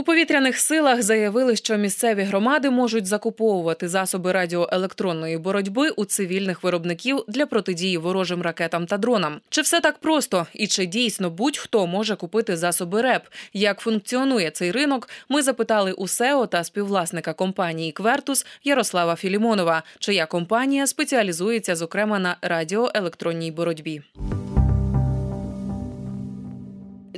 У повітряних силах заявили, що місцеві громади можуть закуповувати засоби радіоелектронної боротьби у цивільних виробників для протидії ворожим ракетам та дронам. Чи все так просто? І чи дійсно будь-хто може купити засоби РЕП? Як функціонує цей ринок? Ми запитали у СЕО та співвласника компанії Квертус Ярослава Філімонова, чия компанія спеціалізується зокрема на радіоелектронній боротьбі.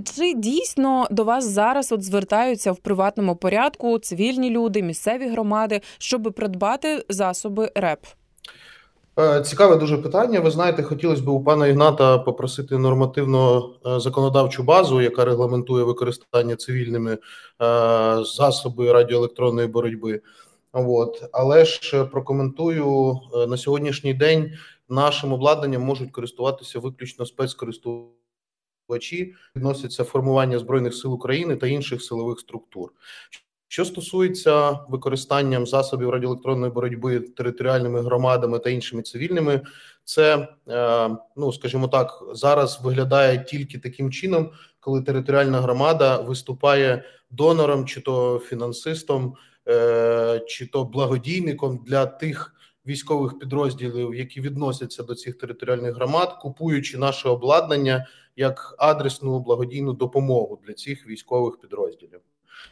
Чи дійсно до вас зараз от звертаються в приватному порядку цивільні люди, місцеві громади, щоб придбати засоби РЕП? Е, цікаве дуже питання. Ви знаєте, хотілося б у пана Ігната попросити нормативно е, законодавчу базу, яка регламентує використання цивільними е, засоби радіоелектронної боротьби. От але ж прокоментую на сьогоднішній день нашим обладнанням можуть користуватися виключно спецкористувачі споживачі відносяться формування збройних сил України та інших силових структур. Що стосується використанням засобів радіоелектронної боротьби територіальними громадами та іншими цивільними, це е, ну скажімо так, зараз виглядає тільки таким чином, коли територіальна громада виступає донором, чи то фінансистом, е, чи то благодійником для тих військових підрозділів, які відносяться до цих територіальних громад, купуючи наше обладнання як адресну благодійну допомогу для цих військових підрозділів,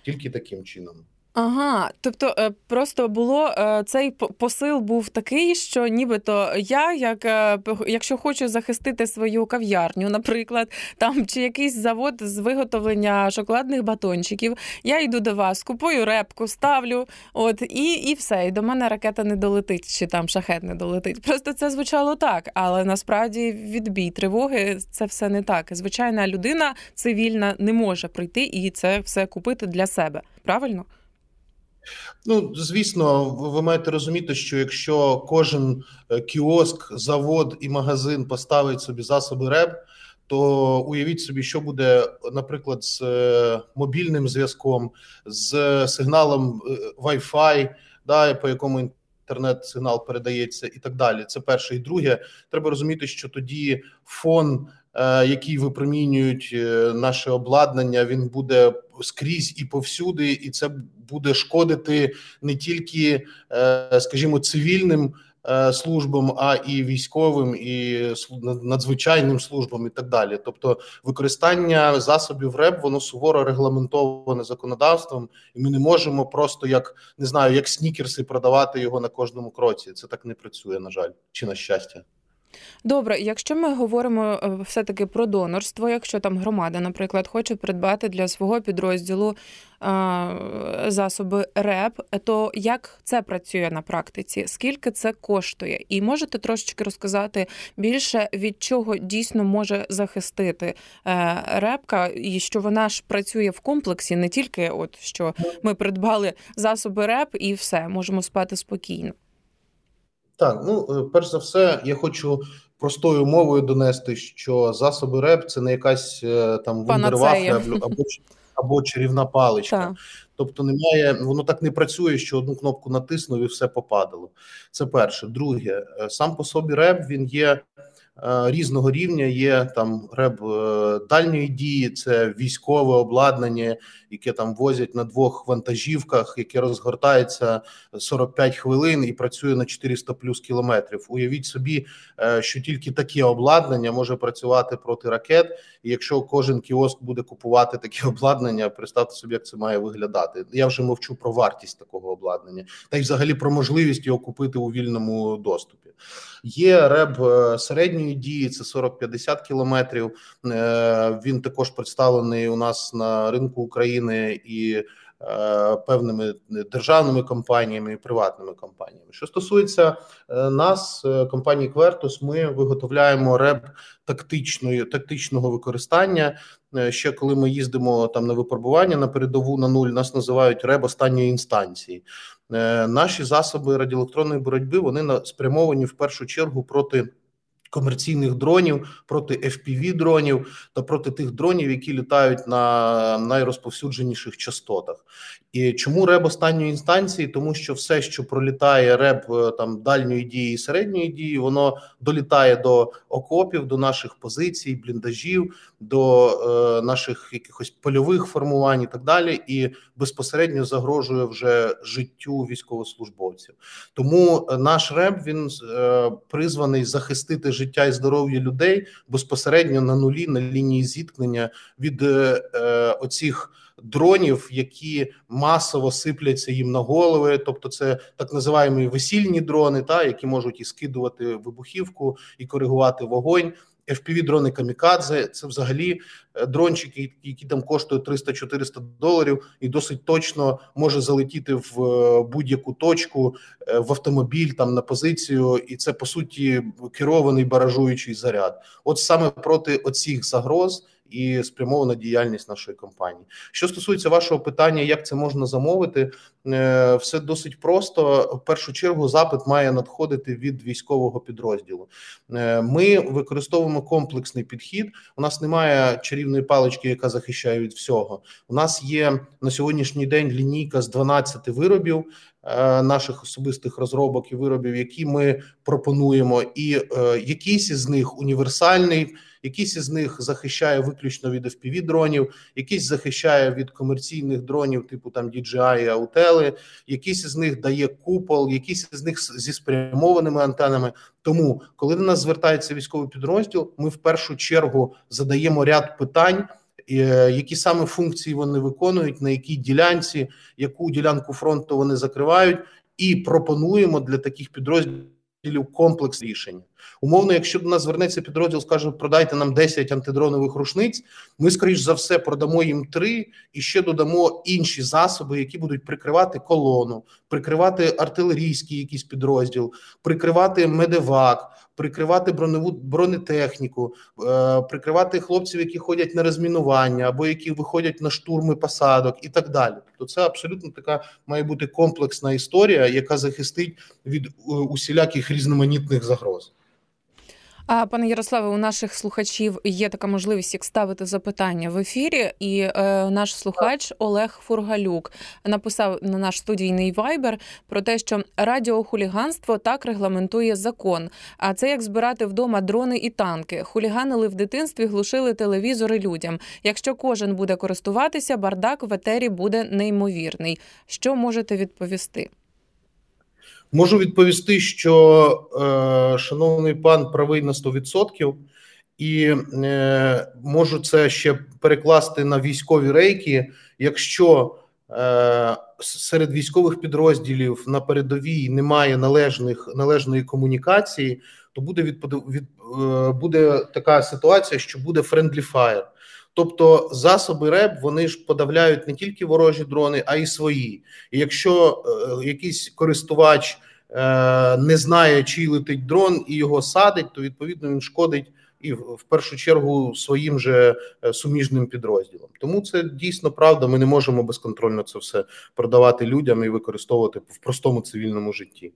тільки таким чином. Ага, тобто е, просто було е, цей посил був такий, що нібито я, як е, якщо хочу захистити свою кав'ярню, наприклад, там чи якийсь завод з виготовлення шоколадних батончиків, я йду до вас, купую репку, ставлю, от і і все. І до мене ракета не долетить, чи там шахет не долетить. Просто це звучало так, але насправді відбій тривоги це все не так. Звичайна людина цивільна не може прийти і це все купити для себе. Правильно? Ну, звісно, ви маєте розуміти, що якщо кожен е, кіоск, завод і магазин поставить собі засоби РЕБ, то уявіть собі, що буде, наприклад, з е, мобільним зв'язком, з сигналом е, Wi-Fi, да, по якому інтернет-сигнал передається, і так далі. Це перше і друге. Треба розуміти, що тоді фон. Який випромінюють наше обладнання, він буде скрізь і повсюди, і це буде шкодити не тільки, е, скажімо, цивільним е, службам, а і військовим, і надзвичайним службам, і так далі. Тобто, використання засобів РЕБ воно суворо регламентоване законодавством, і ми не можемо просто як не знаю, як снікерси продавати його на кожному кроці. Це так не працює, на жаль, чи на щастя. Добре, якщо ми говоримо е, все-таки про донорство, якщо там громада, наприклад, хоче придбати для свого підрозділу засоби РЕП, то як це працює на практиці? Скільки це коштує? І можете трошечки розказати більше від чого дійсно може захистити е, репка, і що вона ж працює в комплексі, не тільки от що ми придбали засоби РЕП і все, можемо спати спокійно. Так, ну е, перш за все, я хочу простою мовою донести, що засоби РЕП це не якась е, там вундервафля або або чарівна паличка. Так. Тобто, немає, воно так не працює, що одну кнопку натиснув і все попадало. Це перше. Друге, е, сам по собі РЕП він є різного рівня. Є там реб е, дальньої дії, це військове обладнання, яке там возять на двох вантажівках, яке розгортається 45 хвилин і працює на 400 плюс кілометрів. Уявіть собі, е, що тільки таке обладнання може працювати проти ракет. І якщо кожен кіоск буде купувати таке обладнання, представте собі, як це має виглядати. Я вже мовчу про вартість такого обладнання, та й взагалі про можливість його купити у вільному доступі. Є реб середньої дальньої дії це 40-50 кілометрів. Е, він також представлений у нас на ринку України і е, певними державними компаніями і приватними компаніями. Що стосується е, нас, компанії Квертус, ми виготовляємо реб тактичної тактичного використання. Ще коли ми їздимо там на випробування на передову на нуль, нас називають реб останньої інстанції. Наші засоби радіоелектронної боротьби вони спрямовані в першу чергу проти комерційних дронів, проти fpv дронів та проти тих дронів, які літають на найрозповсюдженіших частотах. І чому реб останньої інстанції? Тому що все, що пролітає реб е, там дальньої дії і середньої дії, воно долітає до окопів, до наших позицій, бліндажів, до е, наших якихось польових формувань і так далі, і безпосередньо загрожує вже життю військовослужбовців. Тому е, наш реб він е, призваний захистити життя і здоров'я людей безпосередньо на нулі на лінії зіткнення від е, е, оцих дронів, які масово сипляться їм на голови. Тобто, це так називаємо весільні дрони, та які можуть і скидувати вибухівку і коригувати вогонь. Fpv дрони камікадзе це взагалі е, дрончики, які там коштують 300-400 доларів, і досить точно може залетіти в е, будь-яку точку е, в автомобіль там на позицію, і це по суті керований баражуючий заряд. От саме проти оцих загроз і спрямована діяльність нашої компанії. Що стосується вашого питання, як це можна замовити, все досить просто. В першу чергу запит має надходити від військового підрозділу. Е, ми використовуємо комплексний підхід. У нас немає чарівної палички, яка захищає від всього. У нас є на сьогоднішній день лінійка з 12 виробів. Е, наших особистих розробок і виробів, які ми пропонуємо, і е, якийсь із них універсальний, якийсь із них захищає виключно від fpv дронів, якийсь захищає від комерційних дронів, типу там DJI і Аутели, якийсь із них дає купол, якийсь із них зі спрямованими антенами. Тому, коли до нас звертається військовий підрозділ, ми в першу чергу задаємо ряд питань. Е, які саме функції вони виконують, на якій ділянці, яку ділянку фронту вони закривають, і пропонуємо для таких підрозділів комплекс рішень. Умовно, якщо до нас звернеться підрозділ, скаже, продайте нам 10 антидронових рушниць. Ми, скоріш за все, продамо їм три і ще додамо інші засоби, які будуть прикривати колону, прикривати артилерійський якийсь підрозділ, прикривати медевак, прикривати броневу бронетехніку, е, прикривати хлопців, які ходять на розмінування або які виходять на штурми посадок, і так далі. То це абсолютно така має бути комплексна історія, яка захистить від е, усіляких різноманітних загроз. А пане Ярославе, у наших слухачів є така можливість як ставити запитання в ефірі, і е, наш слухач Олег Фургалюк написав на наш студійний вайбер про те, що радіохуліганство так регламентує закон. А це як збирати вдома дрони і танки. Хуліганили в дитинстві, глушили телевізори людям. Якщо кожен буде користуватися, бардак в етері буде неймовірний. Що можете відповісти? Можу відповісти, що е, шановний пан правий на 100%, і е, можу це ще перекласти на військові рейки. Якщо е, серед військових підрозділів на передовій немає належних належної комунікації, то буде відпод... від, е, буде така ситуація, що буде friendly fire. Тобто засоби РЕБ вони ж подавляють не тільки ворожі дрони, а й свої. І якщо е, якийсь користувач е, не знає, чий летить дрон і його садить, то відповідно він шкодить і в першу чергу своїм же е, суміжним підрозділам. Тому це дійсно правда. Ми не можемо безконтрольно це все продавати людям і використовувати в простому цивільному житті.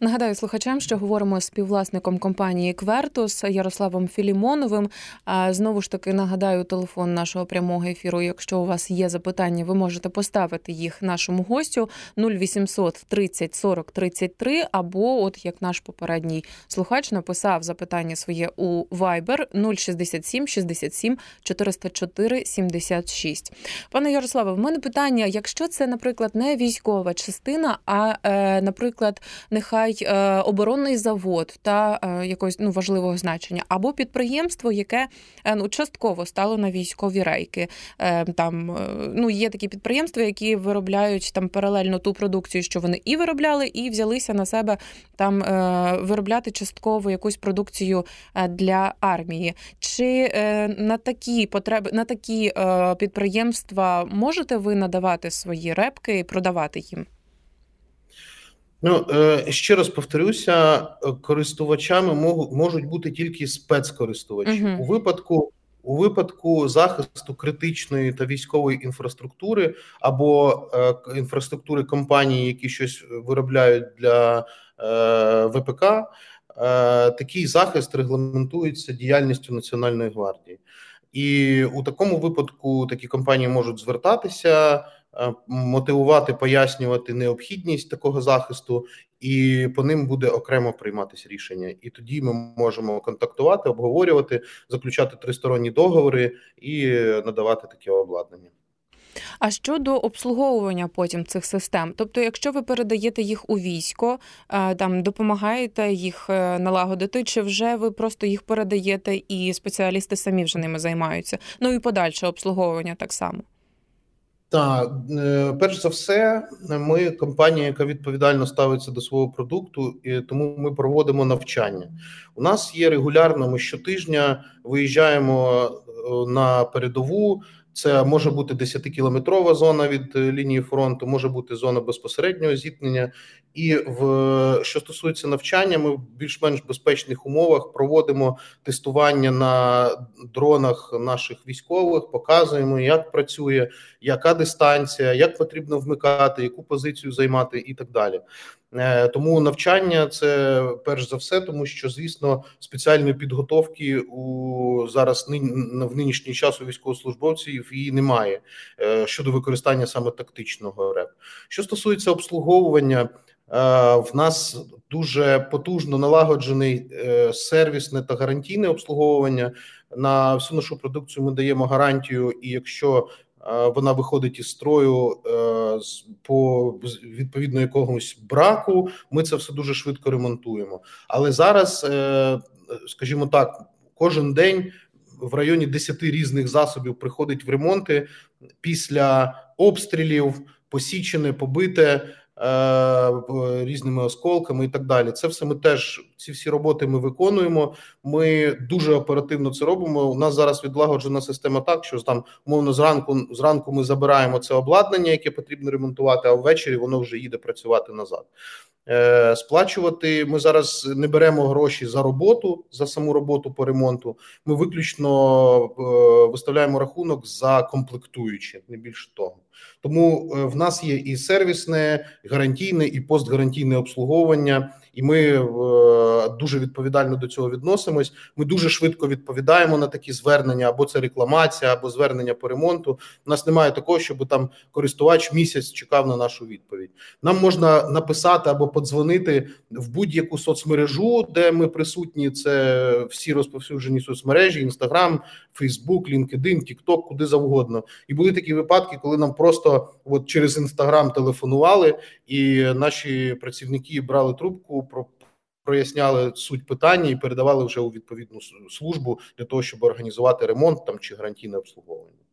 Нагадаю слухачам, що говоримо з співвласником компанії Квертус Ярославом Філімоновим. Знову ж таки нагадаю телефон нашого прямого ефіру. Якщо у вас є запитання, ви можете поставити їх нашому гостю 0800 30 40 33, або, от як наш попередній слухач написав запитання своє у Viber 067 67 404 76. Пане Ярославе, в мене питання: якщо це, наприклад, не військова частина, а, е, наприклад, нехай нехай е, оборонний завод та е, якогось ну важливого значення, або підприємство, яке е, ну частково стало на військові рейки. Там ну є такі підприємства, які виробляють там паралельно ту продукцію, що вони і виробляли, і взялися на себе там виробляти частково якусь продукцію для армії. Чи на такі потреби на такі підприємства можете ви надавати свої репки і продавати їм? Ну е, ще раз повторюся, користувачами можуть бути тільки спецкористувачі угу. у випадку. У випадку захисту критичної та військової інфраструктури або е, інфраструктури компаній, які щось виробляють для е, ВПК, такий захист регламентується діяльністю Національної гвардії. І у такому випадку такі компанії можуть звертатися, мотивувати, пояснювати необхідність такого захисту, і по ним буде окремо прийматися рішення. І тоді ми можемо контактувати, обговорювати, заключати тристоронні договори і надавати таке обладнання. А щодо обслуговування потім цих систем, тобто, якщо ви передаєте їх у військо, е, там допомагаєте їх е, налагодити, чи вже ви просто їх передаєте, і спеціалісти самі вже ними займаються? Ну і подальше обслуговування так само. Так, е, перш за все, ми компанія, яка відповідально ставиться до свого продукту, і тому ми проводимо навчання. У нас є регулярно. Ми щотижня виїжджаємо на передову. Це може бути 10-кілометрова зона від е, лінії фронту, може бути зона безпосереднього зіткнення. І в що стосується навчання, ми в більш-менш безпечних умовах проводимо тестування на дронах наших військових, показуємо, як працює, яка дистанція, як потрібно вмикати, яку позицію займати, і так далі. Е, тому навчання це перш за все, тому що звісно спеціальної підготовки у зараз в нинішній час у військовослужбовців її немає е, щодо використання саме тактичного РЕП. Що стосується обслуговування, в нас дуже потужно налагоджений сервісне та гарантійне обслуговування. На всю нашу продукцію ми даємо гарантію, і якщо вона виходить із строю е, по відповідно якомусь браку. Ми це все дуже швидко ремонтуємо. Але зараз, е, скажімо так, кожен день в районі 10 різних засобів приходить в ремонти після обстрілів, посічене, побите. Е, різними осколками і так далі. Це все ми теж ці всі роботи ми виконуємо. Ми дуже оперативно це робимо. У нас зараз відлагоджена система так, що там умовно зранку зранку ми забираємо це обладнання, яке потрібно ремонтувати, а ввечері воно вже їде працювати назад. Е, сплачувати ми зараз не беремо гроші за роботу за саму роботу по ремонту. Ми виключно е, виставляємо рахунок за комплектуючі, не більше того. Тому в нас є і сервісне, гарантійне, і постгарантійне обслуговування і ми е, дуже відповідально до цього відносимось. Ми дуже швидко відповідаємо на такі звернення, або це рекламація, або звернення по ремонту. У нас немає такого, щоб там користувач місяць чекав на нашу відповідь. Нам можна написати або подзвонити в будь-яку соцмережу, де ми присутні. Це всі розповсюджені соцмережі: Інстаграм, Фейсбук, LinkedIn, TikTok, куди завгодно. І були такі випадки, коли нам просто от через інстаграм телефонували, і наші працівники брали трубку про проясняли суть питання і передавали вже у відповідну службу для того, щоб організувати ремонт там чи гарантійне обслуговування.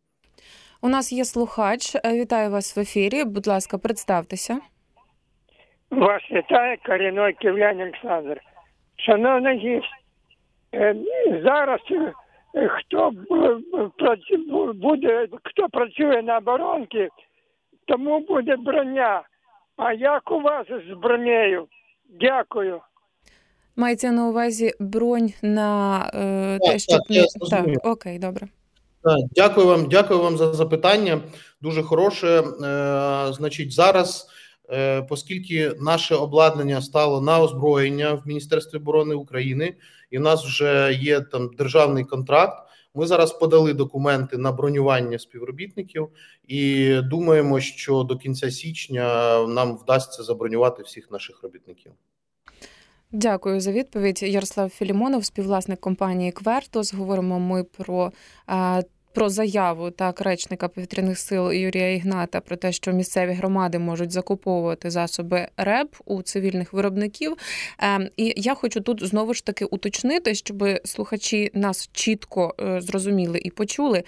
У нас є слухач. Е, вітаю вас в ефірі. Будь ласка, представтеся. Вас вітає корінной ківлян Олександр. Шановний гість, е, зараз е, хто буде, хто працює на оборонці, тому буде броня. А як у вас з бронею? Дякую. Мається на увазі бронь на е, те, щоб так, не так, окей, добре. Дякую вам, дякую вам за запитання. Дуже хороше. Е, Значить, зараз, е, оскільки наше обладнання стало на озброєння в Міністерстві оборони України, і в нас вже є там державний контракт. Ми зараз подали документи на бронювання співробітників і думаємо, що до кінця січня нам вдасться забронювати всіх наших робітників. Дякую за відповідь. Ярослав Філімонов, співвласник компанії Квертос. Говоримо ми про про заяву так речника повітряних сил Юрія Ігната про те, що місцеві громади можуть закуповувати засоби РЕБ у цивільних виробників. Ем, і я хочу тут знову ж таки уточнити, щоб слухачі нас чітко е, зрозуміли і почули.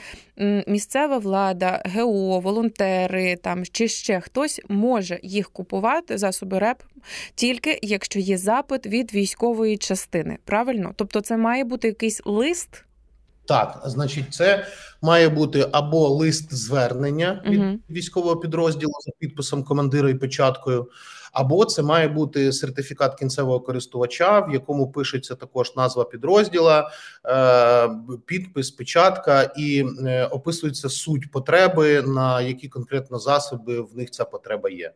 Місцева влада, ГО, волонтери там чи ще хтось може їх купувати засоби РЕБ тільки якщо є запит від військової частини. Правильно, тобто, це має бути якийсь лист. Так, значить, це має бути або лист звернення від uh військового підрозділу за підписом командира і печаткою, або це має бути сертифікат кінцевого користувача, в якому пишеться також назва підрозділа, е, підпис, печатка і е, описується суть потреби, на які конкретно засоби в них ця потреба є.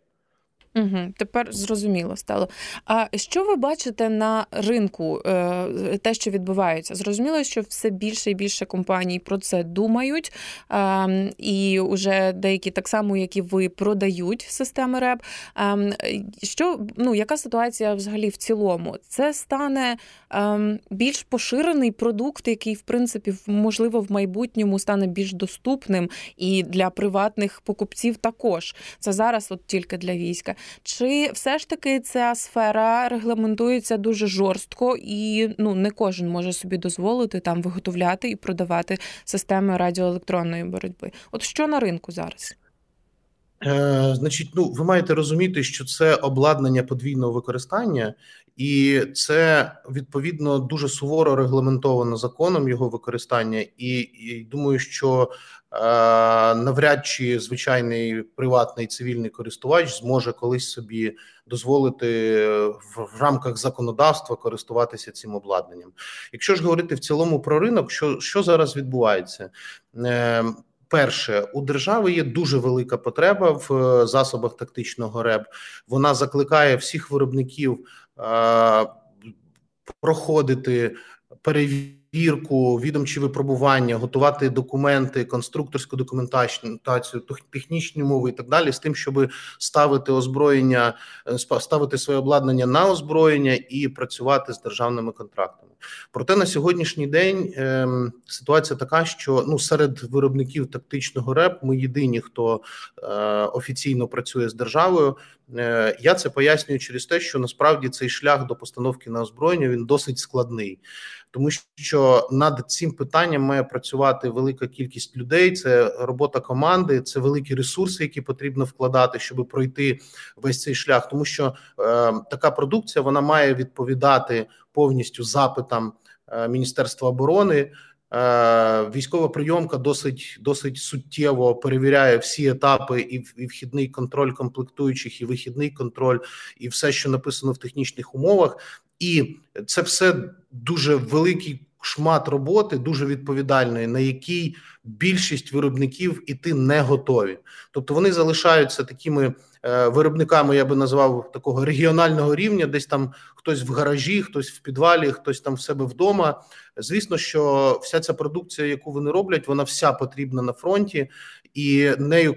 Угу, Тепер зрозуміло стало. А що ви бачите на ринку, е, те, що відбувається? Зрозуміло, що все більше і більше компаній про це думають, і вже деякі так само, як і ви, продають системи РЕП. Що ну, яка ситуація взагалі в цілому? Це стане більш поширений продукт, який, в принципі, можливо, в майбутньому стане більш доступним і для приватних покупців також. Це зараз, от тільки для війська. Чи все ж таки ця сфера регламентується дуже жорстко, і ну не кожен може собі дозволити там виготовляти і продавати системи радіоелектронної боротьби? От що на ринку зараз? Е, Значить, ну ви маєте розуміти, що це обладнання подвійного використання, і це відповідно дуже суворо регламентовано законом його використання, і, і думаю, що е, навряд чи звичайний приватний цивільний користувач зможе колись собі дозволити в, в рамках законодавства користуватися цим обладнанням. Якщо ж говорити в цілому про ринок, що, що зараз відбувається? Е, Перше, у держави є дуже велика потреба в е, засобах тактичного РЕБ. Вона закликає всіх виробників е, проходити перевірку, відомчі випробування, готувати документи, конструкторську документацію, технічні мови і так далі, з тим, щоб ставити озброєння, е, ставити своє обладнання на озброєння і працювати з державними контрактами. Проте на сьогоднішній день е, ситуація така, що ну серед виробників тактичного РЕП ми єдині, хто е, офіційно працює з державою. Е, я це пояснюю через те, що насправді цей шлях до постановки на озброєння він досить складний. Тому що над цим питанням має працювати велика кількість людей. Це робота команди, це великі ресурси, які потрібно вкладати, щоб пройти весь цей шлях. Тому що е, така продукція вона має відповідати повністю запитам е, Міністерства оборони. Е, військова прийомка досить досить суттєво перевіряє всі етапи, і і вхідний контроль комплектуючих, і вихідний контроль, і все, що написано в технічних умовах, і це все дуже великий шмат роботи, дуже відповідальної, на якій більшість виробників іти не готові, тобто вони залишаються такими. Е, виробниками я би назвав такого регіонального рівня, десь там хтось в гаражі, хтось в підвалі, хтось там в себе вдома. Звісно, що вся ця продукція, яку вони роблять, вона вся потрібна на фронті, і нею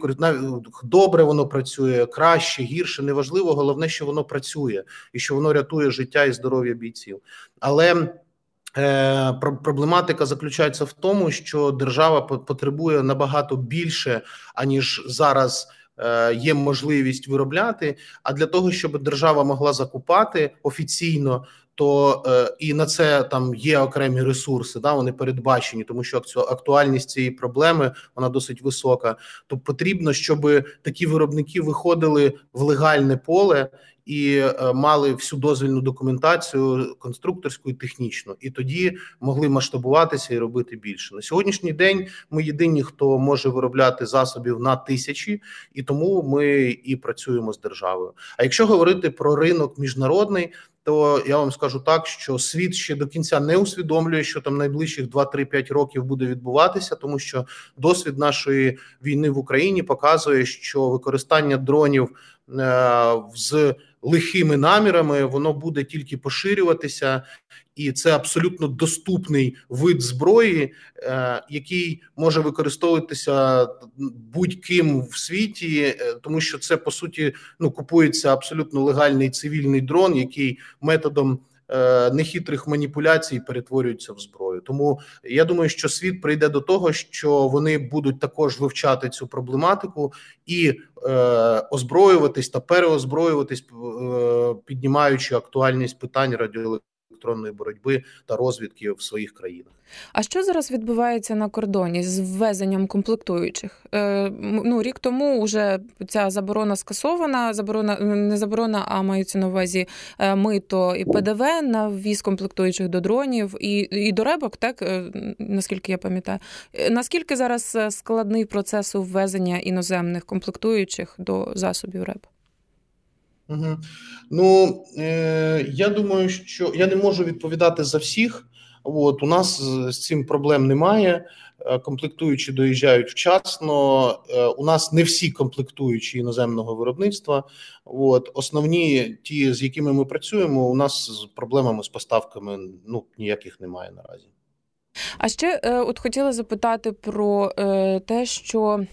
добре воно працює краще, гірше, неважливо. Головне, що воно працює і що воно рятує життя і здоров'я бійців. Але е, Проблематика заключається в тому, що держава потребує набагато більше аніж зараз є можливість виробляти. А для того, щоб держава могла закупати офіційно, то е, і на це там є окремі ресурси, да вони передбачені, тому що актуальність цієї проблеми вона досить висока. То потрібно, щоб такі виробники виходили в легальне поле і е, мали всю дозвільну документацію конструкторську і технічну, і тоді могли масштабуватися і робити більше на сьогоднішній день. Ми єдині, хто може виробляти засобів на тисячі, і тому ми і працюємо з державою. А якщо говорити про ринок міжнародний. То я вам скажу так, що світ ще до кінця не усвідомлює, що там найближчих 2-3-5 років буде відбуватися, тому що досвід нашої війни в Україні показує, що використання дронів е, з лихими намірами, воно буде тільки поширюватися, і це абсолютно доступний вид зброї, е, який може використовуватися будь-ким в світі, е, тому що це по суті ну купується абсолютно легальний цивільний дрон, який методом. Е, нехитрих маніпуляцій перетворюються в зброю. Тому я думаю, що світ прийде до того, що вони будуть також вивчати цю проблематику і е, озброюватись та переозброюватись, е, піднімаючи актуальність питань радіоелектронної електронної боротьби та розвідки в своїх країнах. А що зараз відбувається на кордоні з ввезенням комплектуючих? Е, ну рік тому вже ця заборона скасована. Заборона не заборона, а мається на увазі е, мито і ПДВ на ввіз комплектуючих до дронів і і до ребок, так е, наскільки я пам'ятаю, е, наскільки зараз складний процес ввезення іноземних комплектуючих до засобів РЕБ? Угу. Ну е, я думаю, що я не можу відповідати за всіх, От у нас з цим проблем немає. Е, комплектуючі доїжджають вчасно. Е, у нас не всі комплектуючі іноземного виробництва. От основні ті, з якими ми працюємо, у нас з проблемами з поставками ну ніяких немає наразі. А ще е, от хотіла запитати про е, те, що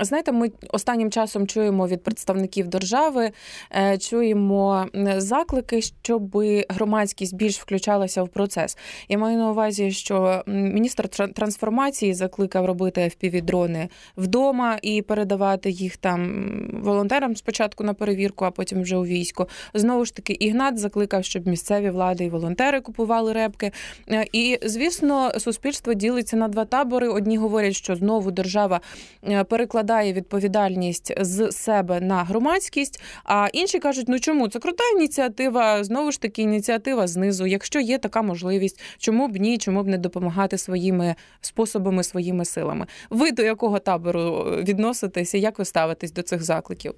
знаєте, ми останнім часом чуємо від представників держави, е, чуємо заклики, щоб громадськість більш включалася в процес. Я маю на увазі, що міністр трансформації закликав робити fpv дрони вдома і передавати їх там волонтерам спочатку на перевірку, а потім вже у військо. Знову ж таки, ігнат закликав, щоб місцеві влади і волонтери купували репки. І звісно, суспільство ділиться на два табори. Одні говорять, що знову держава е, перекладає відповідальність з себе на громадськість. А інші кажуть, ну чому це крута ініціатива? Знову ж таки, ініціатива знизу. Якщо є така можливість, чому б ні, чому б не допомагати своїми способами, своїми силами? Ви до якого табору е, відноситеся? Як ви ставитесь до цих закликів?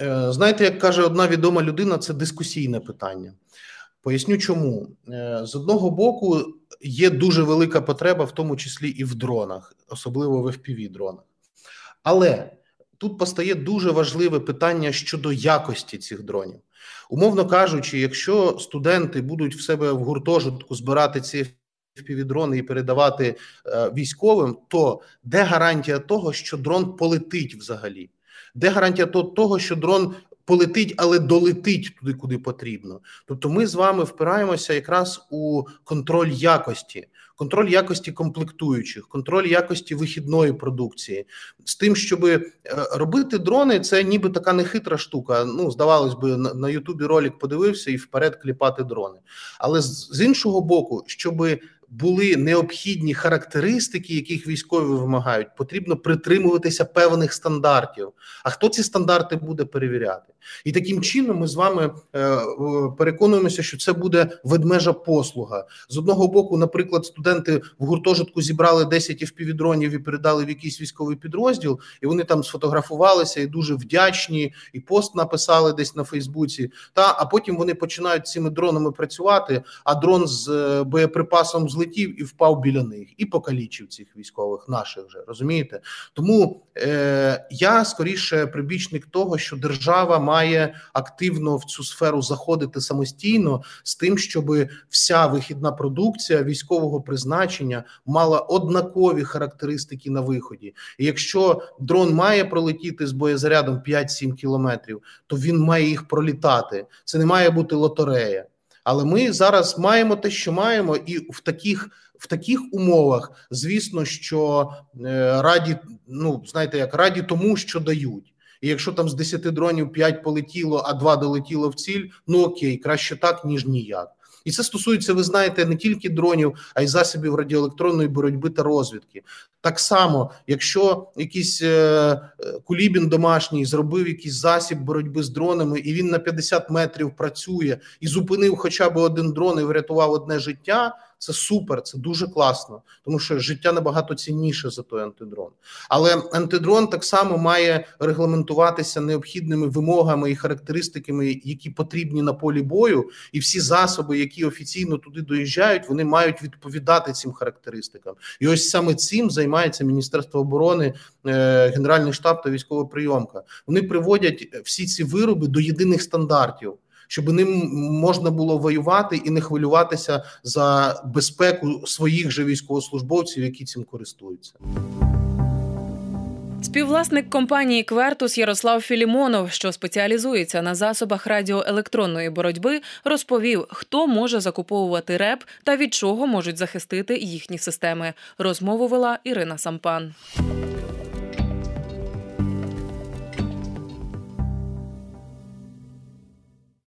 Е, знаєте, як каже одна відома людина, це дискусійне питання. Поясню, чому е, з одного боку є дуже велика потреба, в тому числі і в дронах, особливо в fpv дронах. Але тут постає дуже важливе питання щодо якості цих дронів. Умовно кажучи, якщо студенти будуть в себе в гуртожитку збирати ці FPV-дрони і передавати е, військовим, то де гарантія того, що дрон полетить взагалі? Де гарантія того, що дрон полетить, але долетить туди, куди потрібно. Тобто, ми з вами впираємося якраз у контроль якості, контроль якості комплектуючих, контроль якості вихідної продукції, з тим, щоб е, робити дрони, це ніби така нехитра штука. Ну, здавалось би, на Ютубі ролик подивився і вперед кліпати дрони. Але з іншого боку, щоби були необхідні характеристики, яких військові вимагають, потрібно притримуватися певних стандартів. А хто ці стандарти буде перевіряти? І таким чином ми з вами е, переконуємося, що це буде ведмежа послуга. З одного боку, наприклад, студенти в гуртожитку зібрали 10 впівдронів і передали в якийсь військовий підрозділ, і вони там сфотографувалися і дуже вдячні, і пост написали десь на Фейсбуці. Та а потім вони починають цими дронами працювати. А дрон з е, боєприпасом злетів і впав біля них, і покалічив цих військових наших вже розумієте. Тому е, я скоріше прибічник того, що держава має активно в цю сферу заходити самостійно з тим, щоб вся вихідна продукція військового призначення мала однакові характеристики на виході. І якщо дрон має пролетіти з боєзарядом 5-7 кілометрів, то він має їх пролітати. Це не має бути лотерея. Але ми зараз маємо те, що маємо, і в таких в таких умовах, звісно, що е, раді, ну знаєте, як раді тому, що дають. І якщо там з 10 дронів 5 полетіло, а 2 долетіло в ціль, ну окей, краще так, ніж ніяк. І це стосується, ви знаєте, не тільки дронів, а й засобів радіоелектронної боротьби та розвідки. Так само, якщо якийсь е, кулібін домашній зробив якийсь засіб боротьби з дронами, і він на 50 метрів працює і зупинив хоча б один дрон і врятував одне життя. Це супер, це дуже класно, тому що життя набагато цінніше за той антидрон. Але антидрон так само має регламентуватися необхідними вимогами і характеристиками, які потрібні на полі бою, і всі засоби, які офіційно туди доїжджають, вони мають відповідати цим характеристикам. І ось саме цим займається Міністерство оборони, е, Генеральний штаб та військова прийомка. Вони приводять всі ці вироби до єдиних стандартів щоб ним можна було воювати і не хвилюватися за безпеку своїх же військовослужбовців, які цим користуються. Співвласник компанії Квертус Ярослав Філімонов, що спеціалізується на засобах радіоелектронної боротьби, розповів, хто може закуповувати РЕП та від чого можуть захистити їхні системи. Розмову вела Ірина Сампан.